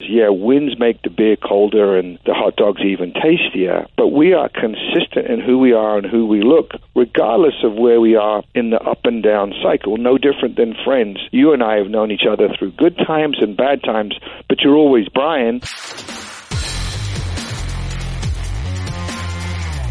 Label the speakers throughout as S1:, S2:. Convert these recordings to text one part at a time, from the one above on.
S1: Yeah, winds make the beer colder and the hot dogs even tastier, but we are consistent in who we are and who we look, regardless of where we are in the up and down cycle. No different than friends. You and I have known each other through good times and bad times, but you're always Brian.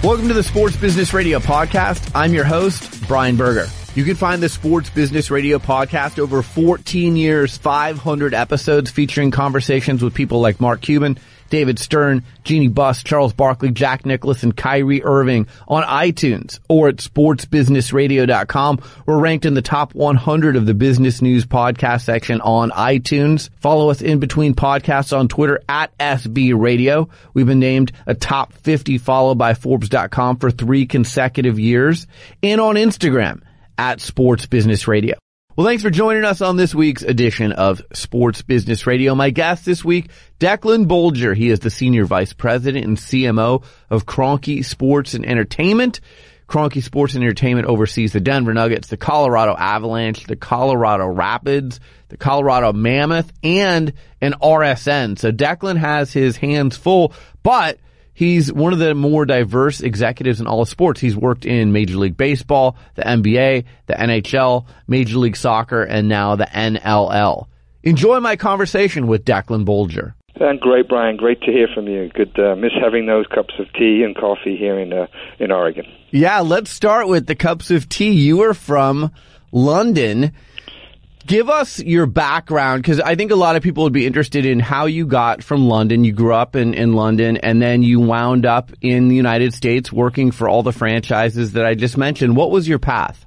S2: Welcome to the Sports Business Radio podcast. I'm your host, Brian Berger. You can find the Sports Business Radio podcast over 14 years, 500 episodes featuring conversations with people like Mark Cuban, David Stern, Jeanie Buss, Charles Barkley, Jack Nicklaus, and Kyrie Irving on iTunes or at sportsbusinessradio.com. We're ranked in the top 100 of the business news podcast section on iTunes. Follow us in between podcasts on Twitter at SB Radio. We've been named a top 50 followed by Forbes.com for three consecutive years and on Instagram at Sports Business Radio. Well, thanks for joining us on this week's edition of Sports Business Radio. My guest this week, Declan Bolger. He is the Senior Vice President and CMO of Kroenke Sports and Entertainment. Kroenke Sports and Entertainment oversees the Denver Nuggets, the Colorado Avalanche, the Colorado Rapids, the Colorado Mammoth, and an RSN. So Declan has his hands full, but He's one of the more diverse executives in all of sports. He's worked in Major League Baseball, the NBA, the NHL, Major League Soccer, and now the NLL. Enjoy my conversation with Declan Bolger.
S1: And great, Brian. Great to hear from you. Good. Uh, miss having those cups of tea and coffee here in uh, in Oregon.
S2: Yeah, let's start with the cups of tea. You are from London give us your background because I think a lot of people would be interested in how you got from London. You grew up in, in London and then you wound up in the United States working for all the franchises that I just mentioned. What was your path?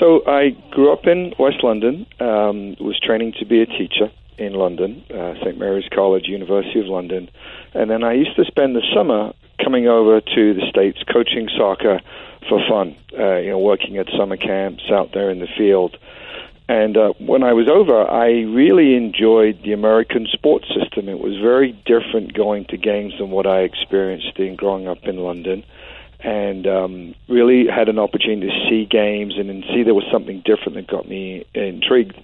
S1: So I grew up in West London, um, was training to be a teacher in London, uh, St. Mary's College, University of London. And then I used to spend the summer coming over to the States coaching soccer for fun, uh, you know, working at summer camps out there in the field. And uh, when I was over, I really enjoyed the American sports system. It was very different going to games than what I experienced in growing up in London. And um, really had an opportunity to see games and, and see there was something different that got me intrigued.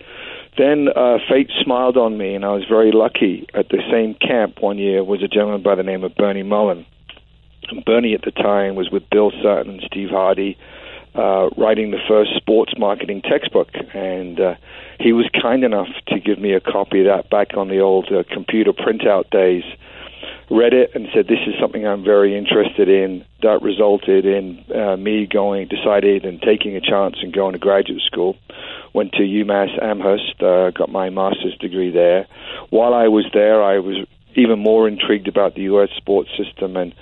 S1: Then uh, fate smiled on me, and I was very lucky. At the same camp one year was a gentleman by the name of Bernie Mullin. And Bernie at the time was with Bill Sutton and Steve Hardy uh, writing the first sports marketing textbook, and uh, he was kind enough to give me a copy of that back on the old uh, computer printout days. Read it and said, "This is something I'm very interested in." That resulted in uh, me going, decided, and taking a chance and going to graduate school. Went to UMass Amherst, uh, got my master's degree there. While I was there, I was even more intrigued about the U.S. sports system and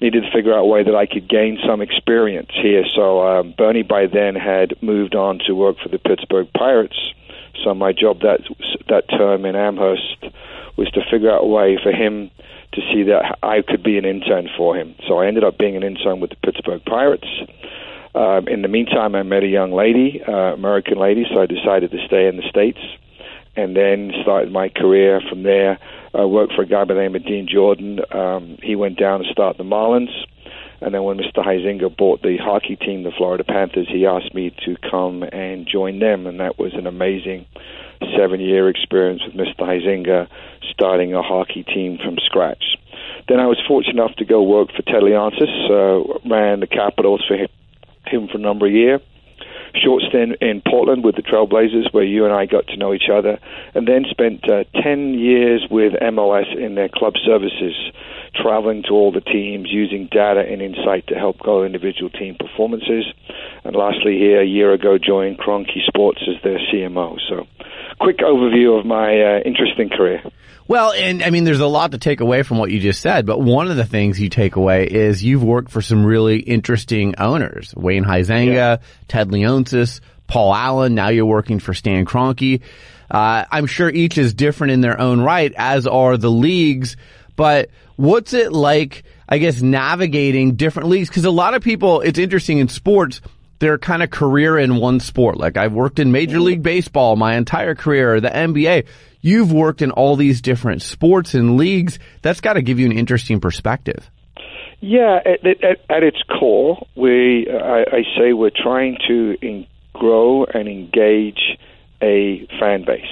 S1: needed to figure out a way that I could gain some experience here. So um, Bernie by then had moved on to work for the Pittsburgh Pirates. So my job that that term in Amherst was to figure out a way for him to see that I could be an intern for him. So I ended up being an intern with the Pittsburgh Pirates. Um, in the meantime, I met a young lady, uh, American lady, so I decided to stay in the States and then started my career from there I worked for a guy by the name of Dean Jordan. Um, he went down to start the Marlins. And then when Mr. Huizenga bought the hockey team, the Florida Panthers, he asked me to come and join them. And that was an amazing seven year experience with Mr. Huizenga starting a hockey team from scratch. Then I was fortunate enough to go work for Ted Leonsis, uh, ran the Capitals for him for a number of years short stint in Portland with the Trailblazers, where you and I got to know each other, and then spent uh, 10 years with MLS in their club services, traveling to all the teams, using data and insight to help grow individual team performances. And lastly, here, a year ago, joined Kroenke Sports as their CMO. So, quick overview of my uh, interesting career.
S2: Well, and I mean, there's a lot to take away from what you just said, but one of the things you take away is you've worked for some really interesting owners. Wayne Huizenga, yeah. Ted Leonsis, Paul Allen, now you're working for Stan Kroenke. Uh, I'm sure each is different in their own right, as are the leagues, but what's it like, I guess, navigating different leagues? Because a lot of people, it's interesting in sports, their kind of career in one sport. Like I've worked in Major mm-hmm. League Baseball my entire career, the NBA. You've worked in all these different sports and leagues. That's got to give you an interesting perspective.
S1: Yeah, at, at, at its core, we I, I, say we're trying to in, grow and engage a fan base.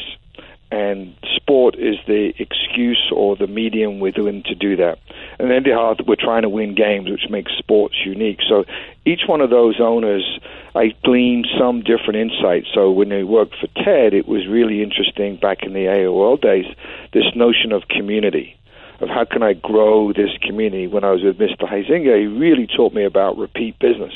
S1: And sport is the excuse or the medium within to do that. And then we're trying to win games, which makes sports unique. So each one of those owners, I gleaned some different insights. So when they worked for Ted, it was really interesting back in the AOL days, this notion of community of how can I grow this community. When I was with Mr. Huizenga, he really taught me about repeat business.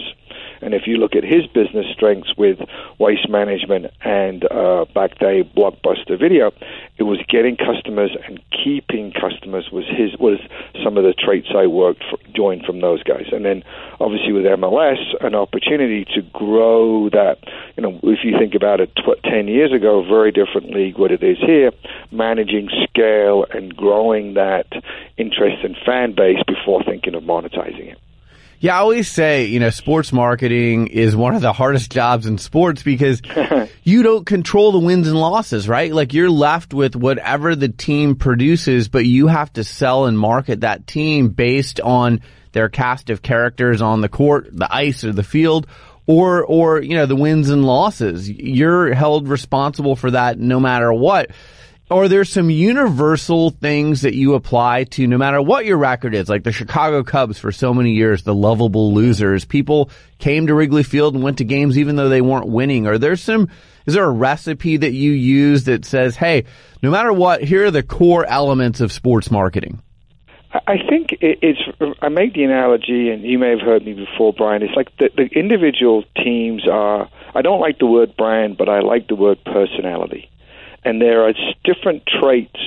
S1: And if you look at his business strengths with waste management and uh, back day Blockbuster Video, it was getting customers and keeping customers was his was some of the traits I worked for, joined from those guys. And then obviously with MLS, an opportunity to grow that. You know, if you think about it, tw- ten years ago, very different league what it is here, managing scale and growing that interest and fan base before thinking of monetizing it.
S2: Yeah, I always say, you know, sports marketing is one of the hardest jobs in sports because you don't control the wins and losses, right? Like you're left with whatever the team produces, but you have to sell and market that team based on their cast of characters on the court, the ice or the field, or, or, you know, the wins and losses. You're held responsible for that no matter what are there some universal things that you apply to no matter what your record is? Like the Chicago Cubs for so many years, the lovable losers. People came to Wrigley Field and went to games even though they weren't winning. Are there some, is there a recipe that you use that says, hey, no matter what, here are the core elements of sports marketing?
S1: I think it's. I make the analogy, and you may have heard me before, Brian. It's like the, the individual teams are. I don't like the word brand, but I like the word personality and there are different traits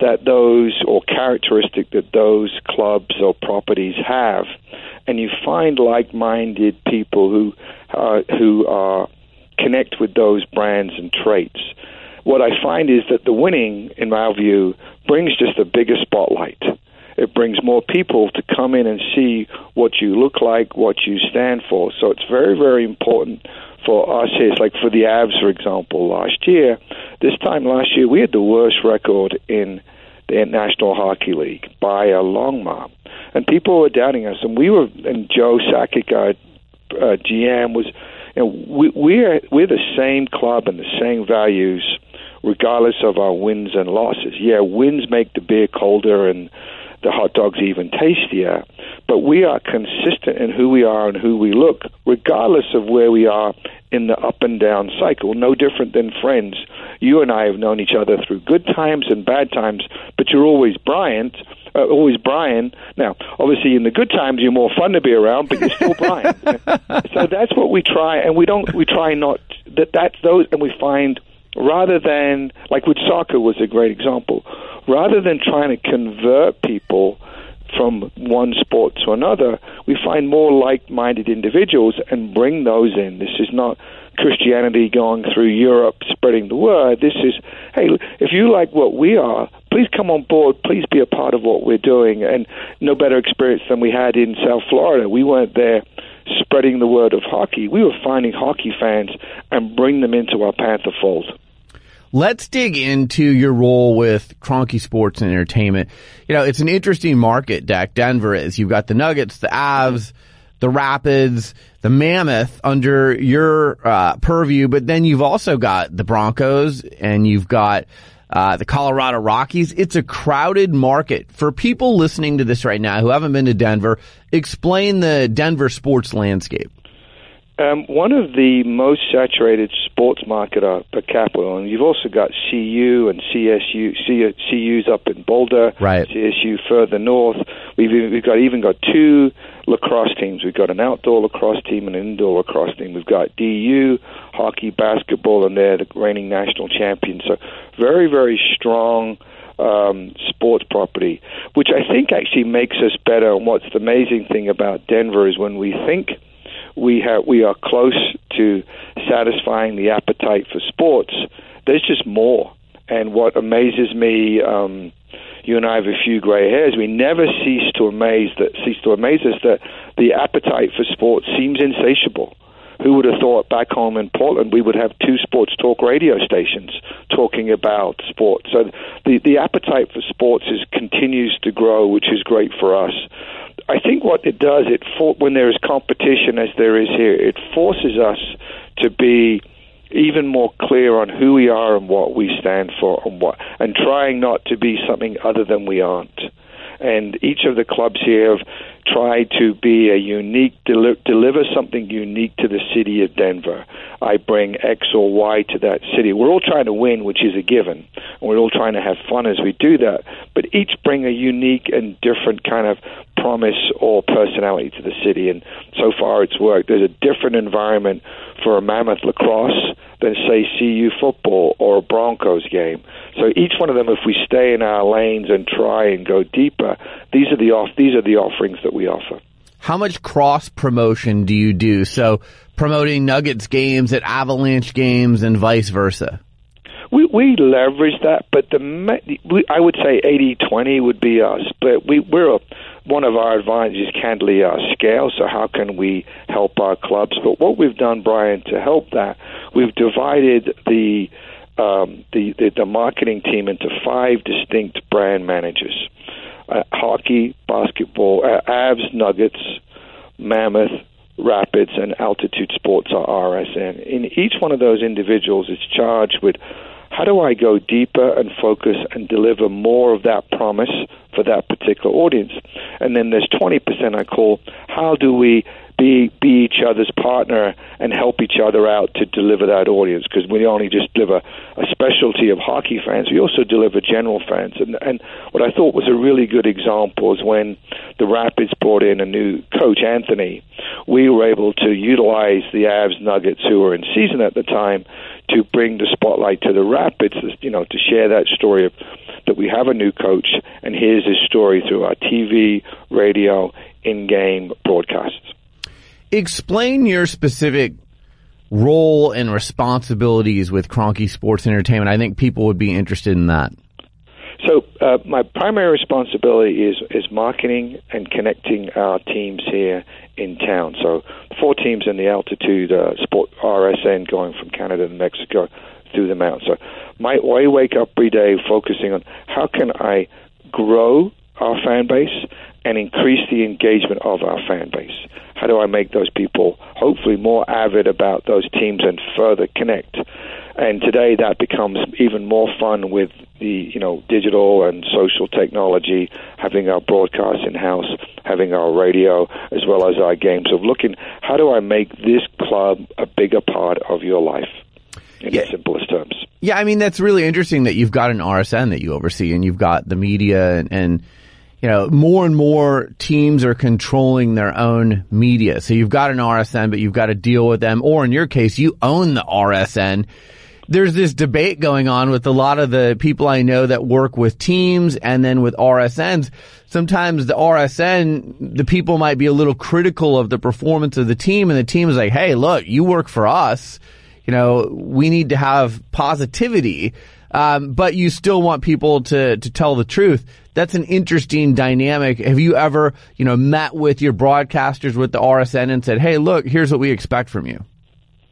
S1: that those or characteristic that those clubs or properties have, and you find like-minded people who uh, who are connect with those brands and traits. What I find is that the winning, in my view, brings just a bigger spotlight. It brings more people to come in and see what you look like, what you stand for. So it's very, very important for us here. It's like for the Avs, for example, last year this time last year, we had the worst record in the National Hockey League by a long mark, and people were doubting us. And we were, and Joe Sakic, our uh, GM, was, you know, we, we're we're the same club and the same values, regardless of our wins and losses. Yeah, wins make the beer colder and the hot dogs even tastier, but we are consistent in who we are and who we look, regardless of where we are in the up and down cycle. No different than friends you and I have known each other through good times and bad times, but you're always Bryant, uh, always Brian. Now, obviously, in the good times, you're more fun to be around, but you're still Brian. so that's what we try, and we don't. We try not that. That's those, and we find rather than like with soccer was a great example. Rather than trying to convert people from one sport to another, we find more like-minded individuals and bring those in. This is not Christianity going through Europe spreading the word. This is, hey, if you like what we are, please come on board. Please be a part of what we're doing. And no better experience than we had in South Florida. We weren't there spreading the word of hockey. We were finding hockey fans and bring them into our Panther fold.
S2: Let's dig into your role with Kroenke Sports and Entertainment. You know, it's an interesting market, Dak. Denver is. You've got the Nuggets, the Avs, the Rapids, the Mammoth under your uh, purview, but then you've also got the Broncos and you've got uh, the Colorado Rockies. It's a crowded market. For people listening to this right now who haven't been to Denver, explain the Denver sports landscape.
S1: Um, one of the most saturated sports market uh, per capita, and you've also got CU and CSU, CU's up in Boulder,
S2: right.
S1: CSU further north. We've we've got even got two lacrosse teams. We've got an outdoor lacrosse team and an indoor lacrosse team. We've got DU hockey, basketball, and they're the reigning national champions. So very very strong. Um, sports property, which I think actually makes us better. And what's the amazing thing about Denver is when we think we have we are close to satisfying the appetite for sports. There's just more, and what amazes me. Um, you and I have a few gray hairs. We never cease to amaze that cease to amaze us that the appetite for sports seems insatiable. Who would have thought back home in Portland we would have two sports talk radio stations talking about sports? So the the appetite for sports is continues to grow, which is great for us. I think what it does, it for, when there is competition, as there is here, it forces us to be even more clear on who we are and what we stand for and what and trying not to be something other than we aren't and each of the clubs here have tried to be a unique deli- deliver something unique to the city of Denver. I bring X or Y to that city. We're all trying to win, which is a given, and we're all trying to have fun as we do that. But each bring a unique and different kind of promise or personality to the city, and so far it's worked. There's a different environment for a Mammoth lacrosse than say CU football or a Broncos game. So each one of them, if we stay in our lanes and try and go deeper, these are the off these are the offerings that we offer.
S2: How much cross promotion do you do? So promoting Nuggets games at Avalanche games and vice versa.
S1: We we leverage that, but the we, I would say 80-20 would be us. But we we're a, one of our advantages, candidly, our scale. So how can we help our clubs? But what we've done, Brian, to help that, we've divided the um, the, the, the marketing team into five distinct brand managers: uh, hockey, basketball, uh, Avs, Nuggets, Mammoth, Rapids, and Altitude Sports are RSN. In each one of those individuals is charged with how do I go deeper and focus and deliver more of that promise for that particular audience? And then there's 20% I call how do we be be each other's partner and help each other out to deliver that audience? Because we only just deliver a specialty of hockey fans we also deliver general fans. And and what I thought was a really good example is when the Rapids brought in a new coach Anthony. We were able to utilize the Avs Nuggets who were in season at the time to bring the spotlight to the Rapids you know to share that story of that we have a new coach and here's his story through our TV radio in-game broadcasts
S2: Explain your specific role and responsibilities with Kroenke Sports Entertainment. I think people would be interested in that.
S1: So uh, my primary responsibility is is marketing and connecting our teams here in town. So four teams in the altitude uh, sport RSN going from Canada to Mexico through the mountains. So my I wake up every day focusing on how can I grow our fan base and increase the engagement of our fan base. How do I make those people hopefully more avid about those teams and further connect? And today that becomes even more fun with the you know digital and social technology, having our broadcast in house, having our radio as well as our games of looking how do I make this club a bigger part of your life in yeah. the simplest terms.
S2: Yeah, I mean that's really interesting that you've got an RSN that you oversee and you've got the media and, and you know, more and more teams are controlling their own media. So you've got an RSN, but you've got to deal with them. Or in your case, you own the RSN. There's this debate going on with a lot of the people I know that work with teams and then with RSNs. Sometimes the RSN, the people might be a little critical of the performance of the team and the team is like, Hey, look, you work for us. You know, we need to have positivity. Um, but you still want people to, to tell the truth that's an interesting dynamic. Have you ever, you know, met with your broadcasters with the RSN and said, "Hey, look, here's what we expect from you"?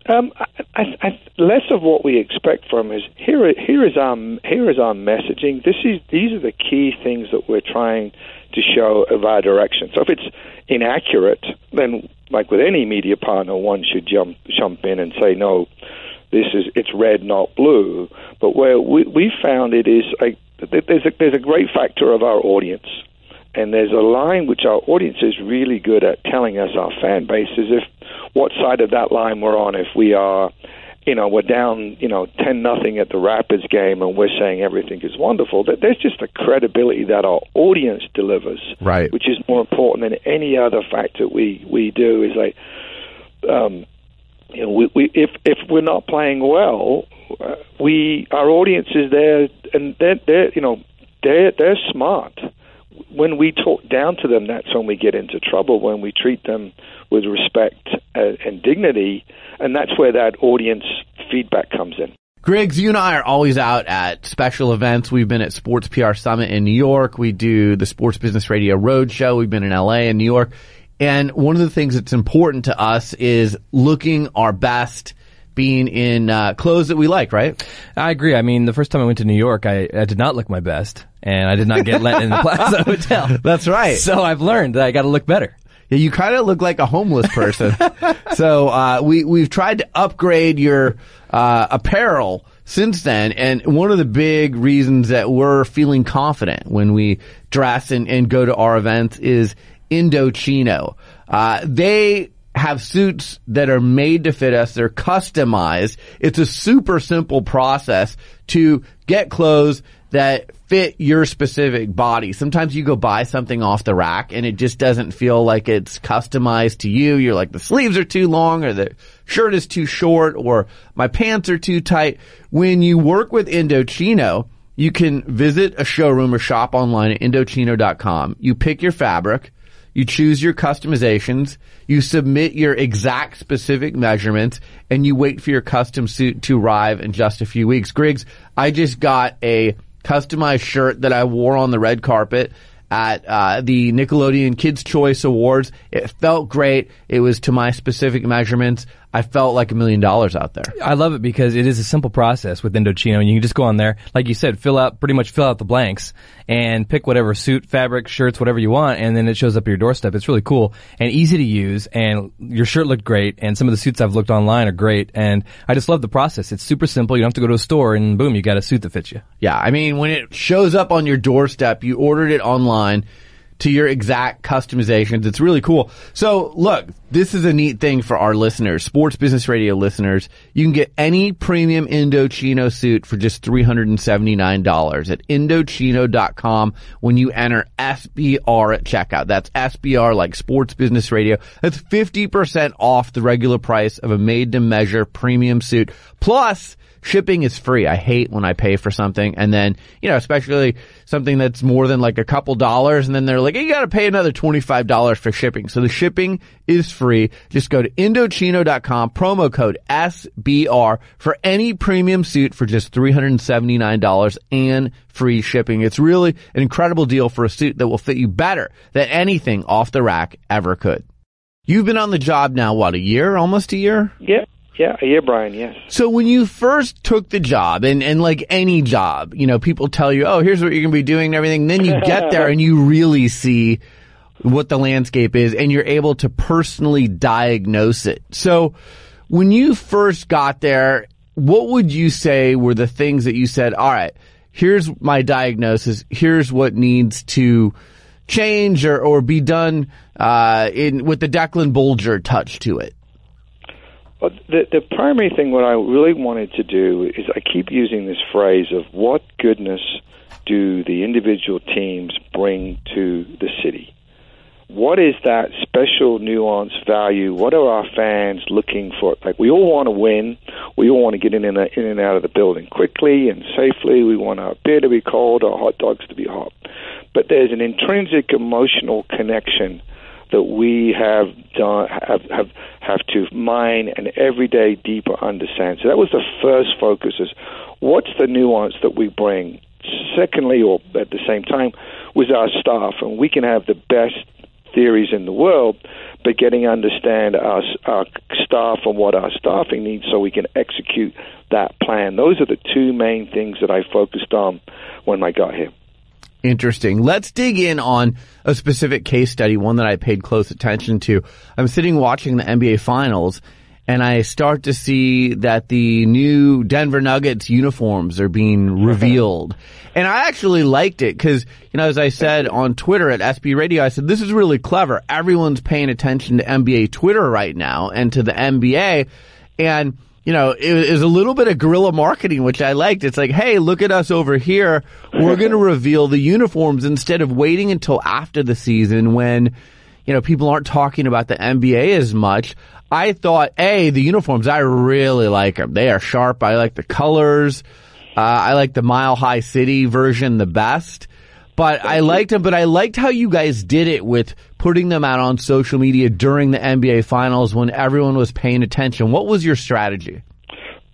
S1: Um, I, I, less of what we expect from is here. Here is our here is our messaging. This is these are the key things that we're trying to show of our direction. So if it's inaccurate, then like with any media partner, one should jump jump in and say no. This is it's red, not blue. But where we we found it is like there's a, there's a great factor of our audience. And there's a line which our audience is really good at telling us, our fan base, is if what side of that line we're on. If we are, you know, we're down, you know, 10 nothing at the Rapids game and we're saying everything is wonderful, that there's just a credibility that our audience delivers,
S2: right.
S1: which is more important than any other factor we, we do. Is like, um, you know, we, we, if if we're not playing well, uh, we our audience is there, and they're, they're you know they're they're smart. When we talk down to them, that's when we get into trouble. When we treat them with respect and, dignity, and that's where that audience feedback comes in.
S2: Griggs, you and I are always out at special events. We've been at Sports PR Summit in New York. We do the Sports Business Radio Roadshow. We've been in LA and New York. And one of the things that's important to us is looking our best being in uh, clothes that we like, right?
S3: I agree. I mean, the first time I went to New York, I, I did not look my best, and I did not get let in the Plaza Hotel.
S2: That's right.
S3: So I've learned that I got to look better.
S2: Yeah, you kind of look like a homeless person. so uh, we we've tried to upgrade your uh, apparel since then, and one of the big reasons that we're feeling confident when we dress and, and go to our events is Indochino. Uh, they have suits that are made to fit us. They're customized. It's a super simple process to get clothes that fit your specific body. Sometimes you go buy something off the rack and it just doesn't feel like it's customized to you. You're like, the sleeves are too long or the shirt is too short or my pants are too tight. When you work with Indochino, you can visit a showroom or shop online at Indochino.com. You pick your fabric. You choose your customizations, you submit your exact specific measurements, and you wait for your custom suit to arrive in just a few weeks. Griggs, I just got a customized shirt that I wore on the red carpet at uh, the Nickelodeon Kids Choice Awards. It felt great. It was to my specific measurements. I felt like a million dollars out there.
S3: I love it because it is a simple process with Indochino and you can just go on there, like you said, fill out, pretty much fill out the blanks and pick whatever suit, fabric, shirts, whatever you want and then it shows up at your doorstep. It's really cool and easy to use and your shirt looked great and some of the suits I've looked online are great and I just love the process. It's super simple. You don't have to go to a store and boom, you got a suit that fits you.
S2: Yeah. I mean, when it shows up on your doorstep, you ordered it online to your exact customizations. It's really cool. So look, this is a neat thing for our listeners, sports business radio listeners. You can get any premium Indochino suit for just $379 at Indochino.com when you enter SBR at checkout. That's SBR like sports business radio. That's 50% off the regular price of a made to measure premium suit. Plus, shipping is free. I hate when I pay for something and then, you know, especially something that's more than like a couple dollars and then they're like, you gotta pay another $25 for shipping. So the shipping is free. Just go to Indochino.com, promo code SBR for any premium suit for just $379 and free shipping. It's really an incredible deal for a suit that will fit you better than anything off the rack ever could. You've been on the job now, what, a year? Almost a year?
S1: Yeah. Yeah, yeah, Brian, yes.
S2: So when you first took the job and, and like any job, you know, people tell you, oh, here's what you're going to be doing and everything. Then you get there and you really see what the landscape is and you're able to personally diagnose it. So when you first got there, what would you say were the things that you said, all right, here's my diagnosis. Here's what needs to change or, or be done, uh, in, with the Declan Bolger touch to it?
S1: Well, the, the primary thing what I really wanted to do is I keep using this phrase of what goodness do the individual teams bring to the city? What is that special nuance value? What are our fans looking for? Like we all want to win. We all want to get in and, in and out of the building quickly and safely. We want our beer to be cold, our hot dogs to be hot. But there's an intrinsic emotional connection that we have done have have have to mine and every day deeper understand. So that was the first focus: is what's the nuance that we bring. Secondly, or at the same time, was our staff, and we can have the best theories in the world, but getting to understand our, our staff and what our staffing needs so we can execute that plan. Those are the two main things that I focused on when I got here.
S2: Interesting. Let's dig in on a specific case study, one that I paid close attention to. I'm sitting watching the NBA finals and I start to see that the new Denver Nuggets uniforms are being revealed. and I actually liked it because, you know, as I said on Twitter at SB Radio, I said, this is really clever. Everyone's paying attention to NBA Twitter right now and to the NBA. And you know, it was a little bit of guerrilla marketing, which I liked. It's like, hey, look at us over here. We're going to reveal the uniforms instead of waiting until after the season when, you know, people aren't talking about the NBA as much. I thought, hey, the uniforms, I really like them. They are sharp. I like the colors. Uh, I like the Mile High City version the best. But I liked them, but I liked how you guys did it with putting them out on social media during the NBA finals when everyone was paying attention. What was your strategy?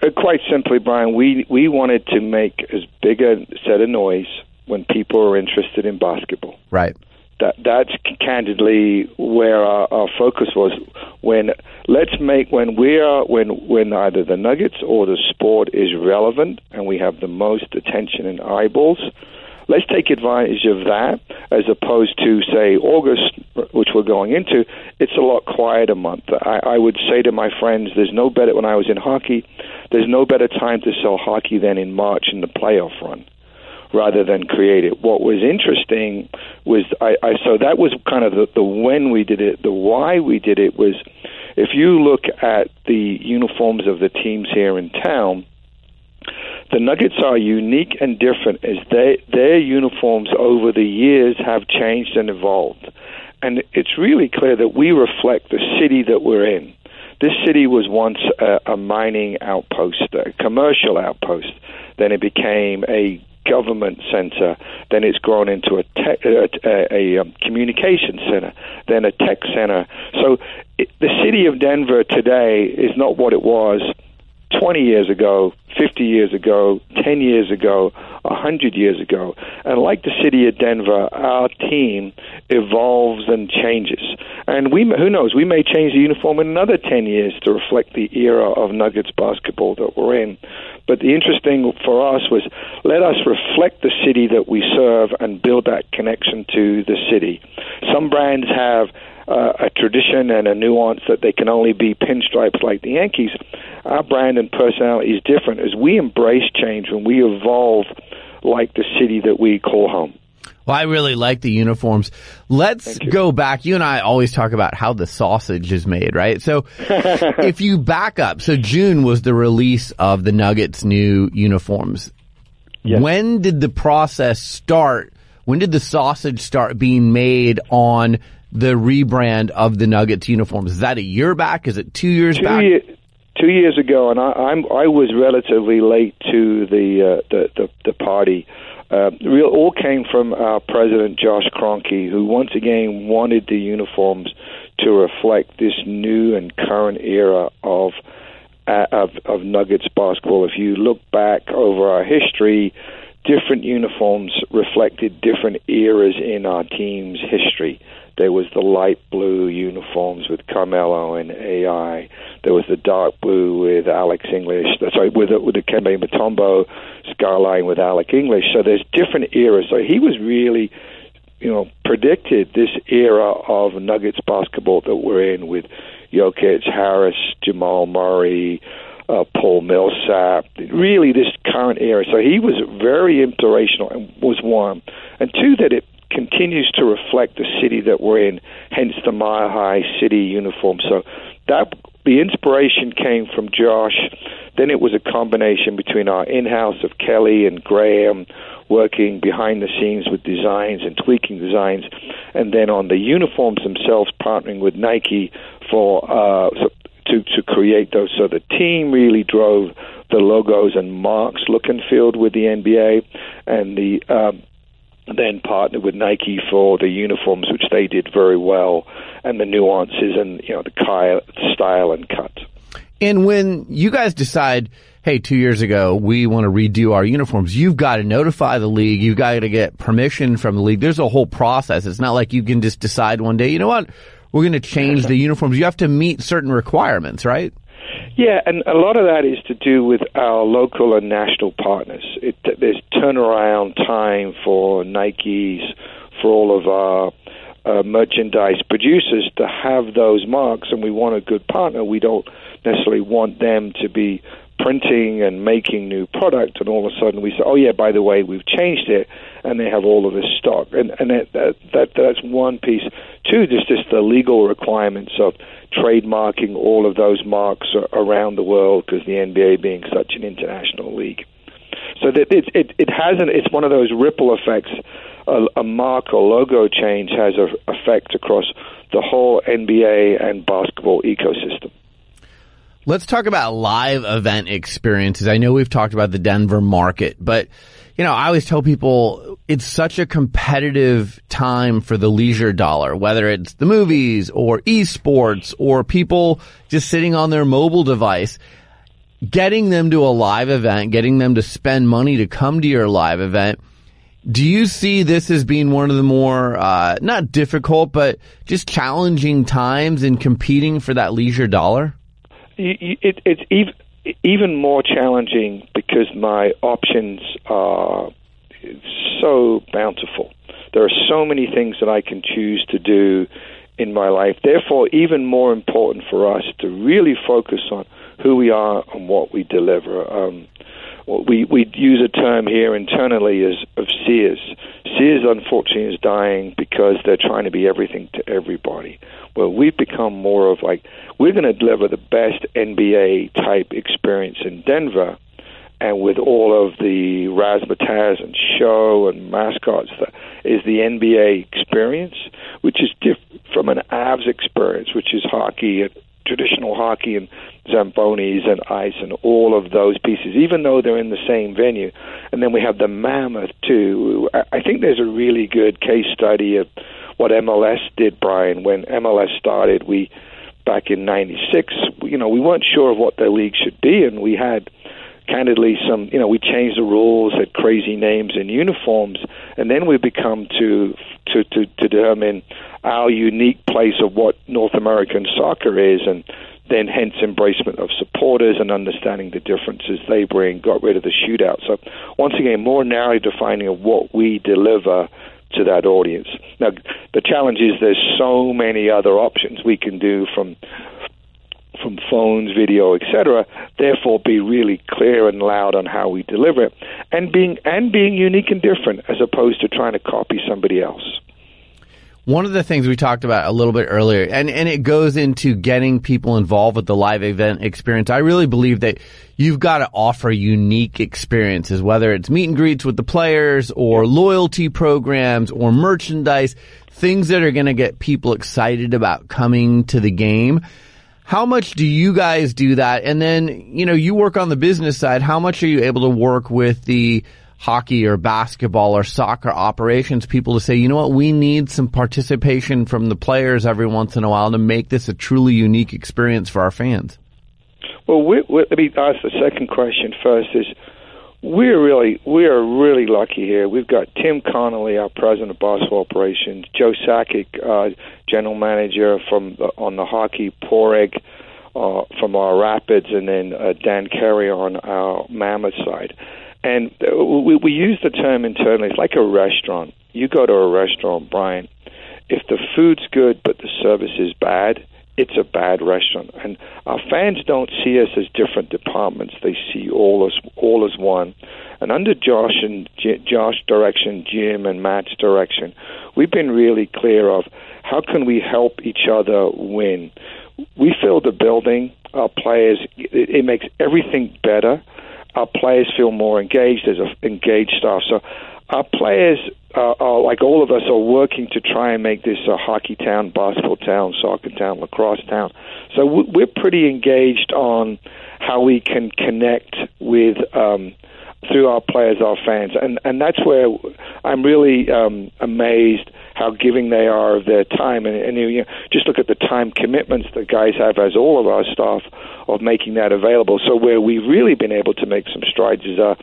S1: Uh, quite simply, Brian, we, we wanted to make as big a set of noise when people are interested in basketball.
S2: Right.
S1: That that's candidly where our, our focus was. When let's make when we are when when either the Nuggets or the sport is relevant and we have the most attention and eyeballs, let's take advantage of that as opposed to, say, August, which we're going into. It's a lot quieter month. I, I would say to my friends, there's no better, when I was in hockey, there's no better time to sell hockey than in March in the playoff run rather than create it. What was interesting was I, I so that was kind of the, the when we did it. The why we did it was if you look at the uniforms of the teams here in town, the Nuggets are unique and different as they, their uniforms over the years have changed and evolved. And it's really clear that we reflect the city that we're in. This city was once a, a mining outpost, a commercial outpost. Then it became a government center. Then it's grown into a, tech, a, a, a um, communication center, then a tech center. So it, the city of Denver today is not what it was 20 years ago, 50 years ago, 10 years ago, 100 years ago. And like the city of Denver, our team evolves and changes. And we, who knows, we may change the uniform in another 10 years to reflect the era of Nuggets basketball that we're in. But the interesting for us was let us reflect the city that we serve and build that connection to the city. Some brands have uh, a tradition and a nuance that they can only be pinstripes like the Yankees. Our brand and personality is different as we embrace change and we evolve like the city that we call home.
S2: Well, I really like the uniforms. Let's go back. You and I always talk about how the sausage is made, right? So if you back up, so June was the release of the Nuggets new uniforms. Yes. When did the process start? When did the sausage start being made on the rebrand of the Nuggets uniforms? Is that a year back? Is it two years
S1: two
S2: back?
S1: Year, two years ago, and I, I'm I was relatively late to the uh, the, the the party. Uh, real all came from our president Josh Kroenke, who once again wanted the uniforms to reflect this new and current era of uh, of, of Nuggets basketball. If you look back over our history, different uniforms reflected different eras in our team's history. There was the light blue uniforms with Carmelo and AI. There was the dark blue with Alex English. Sorry, with with the Dikembe Mutombo skyline with Alex English. So there's different eras. So he was really, you know, predicted this era of Nuggets basketball that we're in with Jokic, Harris, Jamal Murray, uh, Paul Millsap, really this current era. So he was very inspirational and was one. And two, that it continues to reflect the city that we're in, hence the Mile High City uniform. So that the inspiration came from Josh. Then it was a combination between our in-house of Kelly and Graham working behind the scenes with designs and tweaking designs, and then on the uniforms themselves, partnering with Nike for uh, to to create those. So the team really drove the logos and marks look and feel with the NBA, and the um, then partnered with Nike for the uniforms, which they did very well, and the nuances and you know the style and cut.
S2: And when you guys decide, hey, two years ago we want to redo our uniforms, you've got to notify the league. You've got to get permission from the league. There's a whole process. It's not like you can just decide one day, you know what, we're going to change the uniforms. You have to meet certain requirements, right?
S1: Yeah, and a lot of that is to do with our local and national partners. It, there's turnaround time for Nikes, for all of our uh, merchandise producers to have those marks, and we want a good partner. We don't necessarily want them to be printing and making new product, and all of a sudden we say, "Oh yeah, by the way, we've changed it," and they have all of this stock, and and that, that, that that's one piece. Two, there's just the legal requirements of trademarking all of those marks around the world because the NBA being such an international league. So that it it, it hasn't. It's one of those ripple effects. A, a mark or logo change has an effect across the whole NBA and basketball ecosystem.
S2: Let's talk about live event experiences. I know we've talked about the Denver market, but you know, I always tell people it's such a competitive time for the leisure dollar, whether it's the movies or esports or people just sitting on their mobile device. Getting them to a live event, getting them to spend money to come to your live event. Do you see this as being one of the more, uh, not difficult, but just challenging times in competing for that leisure dollar?
S1: it, it's even even more challenging because my options are so bountiful. There are so many things that I can choose to do in my life. Therefore, even more important for us to really focus on who we are and what we deliver. Um, we we use a term here internally as of Sears. Sears, unfortunately, is dying because they're trying to be everything to everybody. Well, we've become more of like we're going to deliver the best NBA type experience in Denver, and with all of the razzmatazz and show and mascots that is the NBA experience, which is different from an Avs experience, which is hockey and traditional hockey and zambonis and ice and all of those pieces, even though they're in the same venue. And then we have the Mammoth too. I think there's a really good case study of what MLS did, Brian. When MLS started, we back in '96, you know, we weren't sure of what the league should be, and we had candidly some you know we changed the rules had crazy names and uniforms and then we become to to to, to determine our unique place of what North American soccer is and then hence embracement of supporters and understanding the differences they bring got rid of the shootout so once again more narrowly defining of what we deliver to that audience now the challenge is there's so many other options we can do from from phones, video, etc. Therefore, be really clear and loud on how we deliver it, and being and being unique and different, as opposed to trying to copy somebody else.
S2: One of the things we talked about a little bit earlier, and, and it goes into getting people involved with the live event experience. I really believe that you've got to offer unique experiences, whether it's meet and greets with the players or loyalty programs or merchandise, things that are going to get people excited about coming to the game. How much do you guys do that? And then, you know, you work on the business side. How much are you able to work with the hockey or basketball or soccer operations people to say, you know what, we need some participation from the players every once in a while to make this a truly unique experience for our fans?
S1: Well, we, we, let me ask the second question first. Is we're really we are really lucky here. We've got Tim Connolly, our president of basketball operations, Joe Sakic, uh, general manager from on the hockey Padraig uh, from our Rapids, and then uh, Dan Carey on our Mammoth side. And uh, we, we use the term internally. It's like a restaurant. You go to a restaurant, Brian. If the food's good but the service is bad, it's a bad restaurant. And our fans don't see us as different departments; they see all as all as one. And under Josh and J- Josh direction, Jim and Matt's direction, we've been really clear of how can we help each other win. We fill the building. Our players, it, it makes everything better. Our players feel more engaged. There's an engaged staff. So our players uh, are, like all of us, are working to try and make this a hockey town, basketball town, soccer town, lacrosse town. So we're pretty engaged on how we can connect with um, through our players, our fans, and and that's where I'm really um, amazed how giving they are of their time, and, and you know, just look at the time commitments that guys have, as all of our staff, of making that available. So where we've really been able to make some strides is our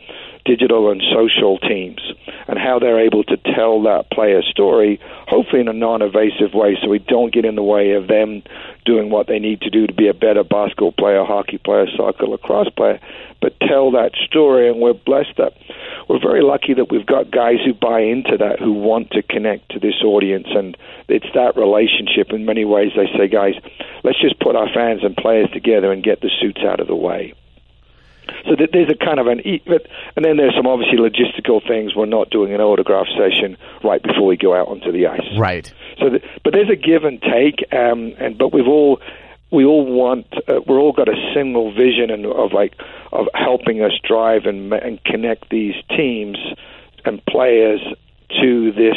S1: digital and social teams and how they're able to tell that player story, hopefully in a non-evasive way, so we don't get in the way of them doing what they need to do to be a better basketball player, hockey player, soccer, lacrosse player, but tell that story. And we're blessed that we're very lucky that we've got guys who buy into that, who want to connect to this audience, and it's that relationship. In many ways, they say, guys, let's just put our fans and players together and get the suits out of the way. So there's a kind of an, and then there's some obviously logistical things. We're not doing an autograph session right before we go out onto the ice.
S2: Right.
S1: So, the, but there's a give and take, um, and but we've all we all want uh, we're all got a single vision and of like of helping us drive and and connect these teams and players to this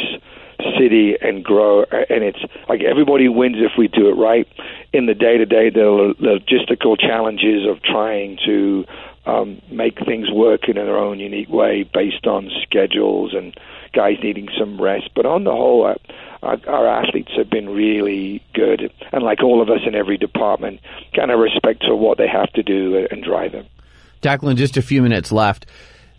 S1: city and grow and it's like everybody wins if we do it right in the day to day the logistical challenges of trying to um, make things work in their own unique way based on schedules and guys needing some rest. But on the whole, uh, our, our athletes have been really good, and like all of us in every department, kind of respect to what they have to do and drive them.
S2: Declan, just a few minutes left.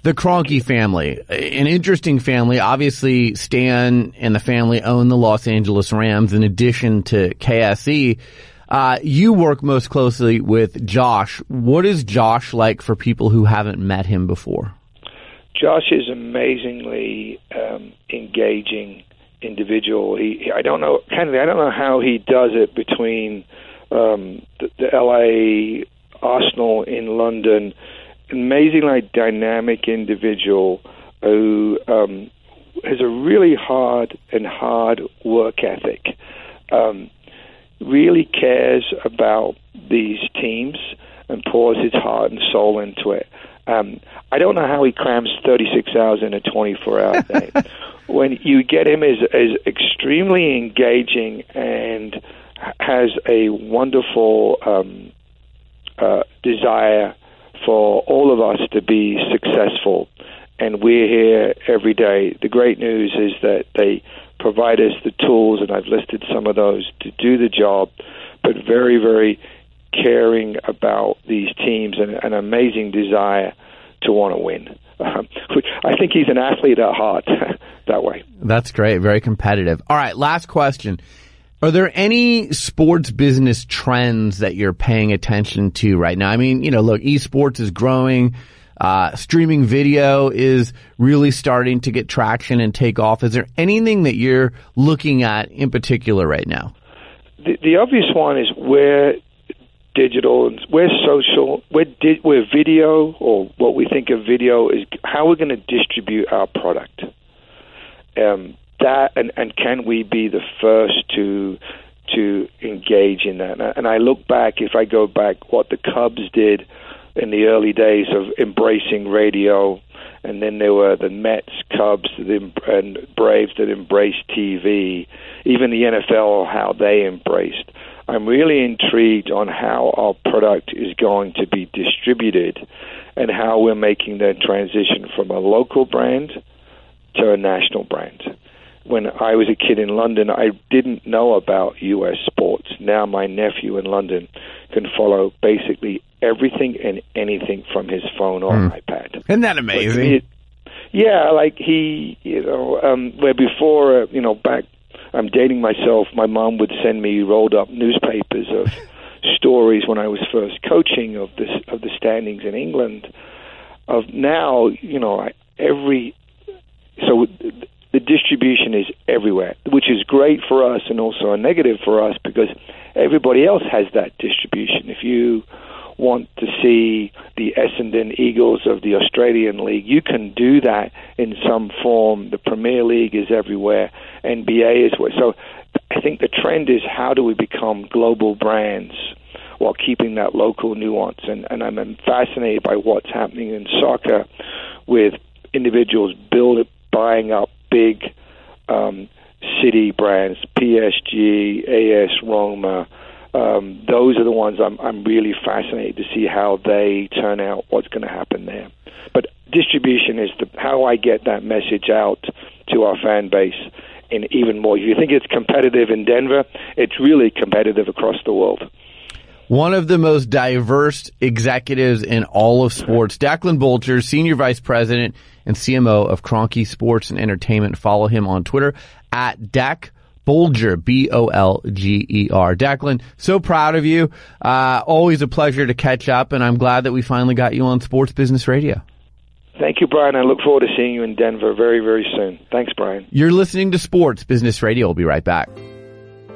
S2: The Kroenke family, an interesting family. Obviously, Stan and the family own the Los Angeles Rams in addition to KSE. Uh, you work most closely with Josh. What is Josh like for people who haven't met him before?
S1: Josh is amazingly um, engaging individual. He, I don't know, Kennedy. I don't know how he does it between um, the, the L.A. Arsenal in London. Amazingly dynamic individual who um, has a really hard and hard work ethic. Um, really cares about these teams and pours his heart and soul into it. Um, I don't know how he crams 36 hours in a 24 hour day. when you get him as, as extremely engaging and has a wonderful um, uh, desire for all of us to be successful, and we're here every day. The great news is that they provide us the tools, and I've listed some of those to do the job, but very, very caring about these teams and an amazing desire to want to win. I think he's an athlete at heart that way.
S2: That's great. Very competitive. All right. Last question. Are there any sports business trends that you're paying attention to right now? I mean, you know, look, esports is growing. Uh, streaming video is really starting to get traction and take off. Is there anything that you're looking at in particular right now?
S1: The, the obvious one is where digital, and where social, where, di- where video or what we think of video is how we're going to distribute our product. Um, that and, and can we be the first to to engage in that? And I look back, if I go back, what the Cubs did in the early days of embracing radio, and then there were the Mets, Cubs, and Braves that embraced TV. Even the NFL, how they embraced. I'm really intrigued on how our product is going to be distributed and how we're making that transition from a local brand to a national brand. When I was a kid in London, I didn't know about U.S. sports. Now my nephew in London can follow basically everything and anything from his phone or mm. iPad.
S2: Isn't that amazing? Like,
S1: yeah, like he, you know, um, where before, uh, you know, back I'm dating myself. My mom would send me rolled up newspapers of stories when I was first coaching of this of the standings in England. Of now, you know, every so the distribution is everywhere, which is great for us and also a negative for us because everybody else has that distribution. If you want to see the Essendon Eagles of the Australian League, you can do that in some form. The Premier League is everywhere, NBA is where. So I think the trend is how do we become global brands while keeping that local nuance? And, and I'm fascinated by what's happening in soccer with individuals build, buying up big um, city brands, PSG, AS Roma um, those are the ones I'm, I'm really fascinated to see how they turn out, what's going to happen there. But distribution is the, how I get that message out to our fan base in even more. If you think it's competitive in Denver, it's really competitive across the world.
S2: One of the most diverse executives in all of sports, Declan Bolger, Senior Vice President and CMO of Kroenke Sports and Entertainment. Follow him on Twitter at Deck Bolger, B-O-L-G-E-R. Declan, so proud of you. Uh, always a pleasure to catch up, and I'm glad that we finally got you on Sports Business Radio.
S1: Thank you, Brian. I look forward to seeing you in Denver very, very soon. Thanks, Brian.
S2: You're listening to Sports Business Radio. We'll be right back.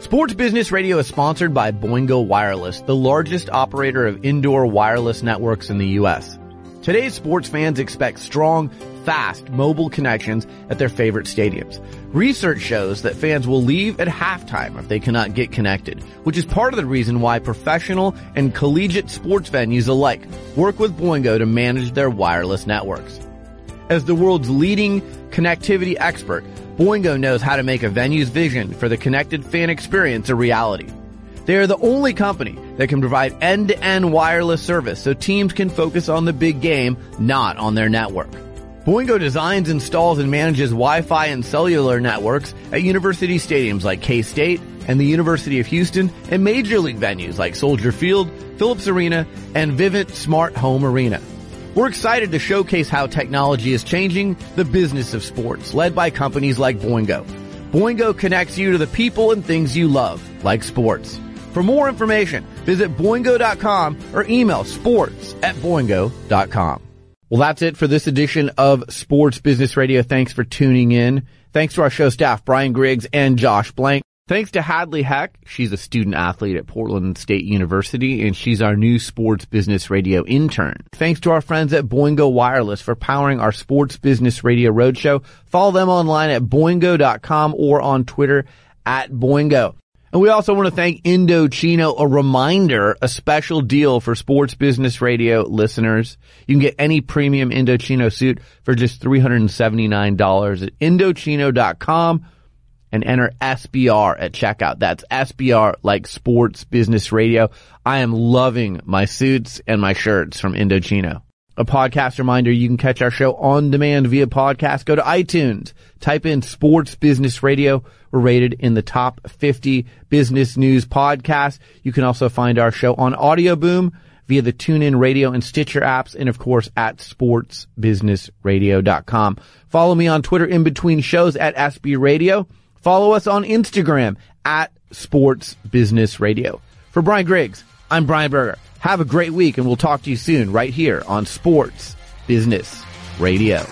S2: Sports Business Radio is sponsored by Boingo Wireless, the largest operator of indoor wireless networks in the U.S. Today's sports fans expect strong, fast mobile connections at their favorite stadiums. Research shows that fans will leave at halftime if they cannot get connected, which is part of the reason why professional and collegiate sports venues alike work with Boingo to manage their wireless networks. As the world's leading connectivity expert, Boingo knows how to make a venue's vision for the connected fan experience a reality. They are the only company that can provide end-to-end wireless service so teams can focus on the big game, not on their network. Boingo designs, installs, and manages Wi-Fi and cellular networks at university stadiums like K-State and the University of Houston and major league venues like Soldier Field, Phillips Arena, and Vivint Smart Home Arena. We're excited to showcase how technology is changing the business of sports, led by companies like Boingo. Boingo connects you to the people and things you love, like sports. For more information, visit boingo.com or email sports at boingo.com. Well, that's it for this edition of Sports Business Radio. Thanks for tuning in. Thanks to our show staff, Brian Griggs and Josh Blank. Thanks to Hadley Heck. She's a student athlete at Portland State University and she's our new sports business radio intern. Thanks to our friends at Boingo Wireless for powering our sports business radio roadshow. Follow them online at boingo.com or on Twitter at Boingo. And we also want to thank Indochino. A reminder, a special deal for sports business radio listeners. You can get any premium Indochino suit for just $379 at Indochino.com and enter SBR at checkout. That's SBR like sports business radio. I am loving my suits and my shirts from Indochino. A podcast reminder, you can catch our show on demand via podcast. Go to iTunes, type in sports business radio. We're rated in the top 50 business news podcasts. You can also find our show on Audio Boom via the TuneIn Radio and Stitcher apps, and of course at sportsbusinessradio.com. Follow me on Twitter in between shows at SB Radio. Follow us on Instagram at Sports Business Radio. For Brian Griggs, I'm Brian Berger. Have a great week and we'll talk to you soon right here on Sports Business Radio.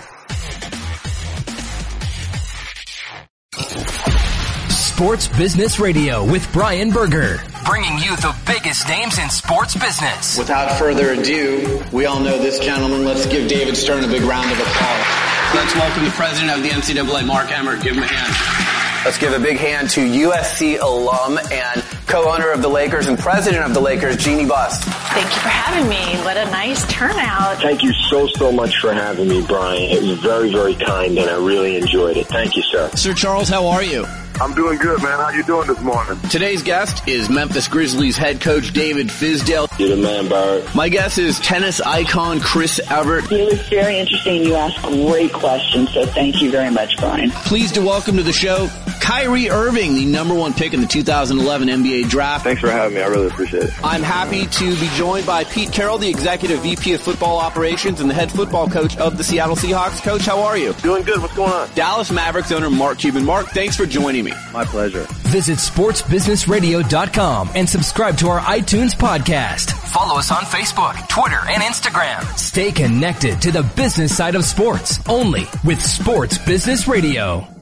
S4: Sports Business Radio with Brian Berger, bringing you the biggest names in sports business.
S2: Without further ado, we all know this gentleman. Let's give David Stern a big round of applause.
S5: Let's welcome the president of the NCAA, Mark Emmert. Give him a hand.
S6: Let's give a big hand to USC alum and co-owner of the Lakers and president of the Lakers, Jeanie Buss.
S7: Thank you for having me. What a nice turnout.
S8: Thank you so, so much for having me, Brian. It was very, very kind and I really enjoyed it. Thank you, sir.
S5: Sir Charles, how are you?
S9: I'm doing good, man. How you doing this morning?
S5: Today's guest is Memphis Grizzlies head coach David Fizdale.
S8: You're the man, Barrett.
S5: My guest is tennis icon Chris Evert.
S10: It was very interesting. You asked great questions, so thank you very much, Brian.
S5: Pleased to welcome to the show Kyrie Irving, the number one pick in the 2011 NBA draft.
S9: Thanks for having me. I really appreciate it.
S5: I'm happy to be joined by Pete Carroll, the executive VP of football operations and the head football coach of the Seattle Seahawks. Coach, how are you?
S9: Doing good. What's going on?
S5: Dallas Mavericks owner Mark Cuban. Mark, thanks for joining me.
S9: My pleasure.
S4: Visit sportsbusinessradio.com and subscribe to our iTunes podcast. Follow us on Facebook, Twitter, and Instagram. Stay connected to the business side of sports only with Sports Business Radio.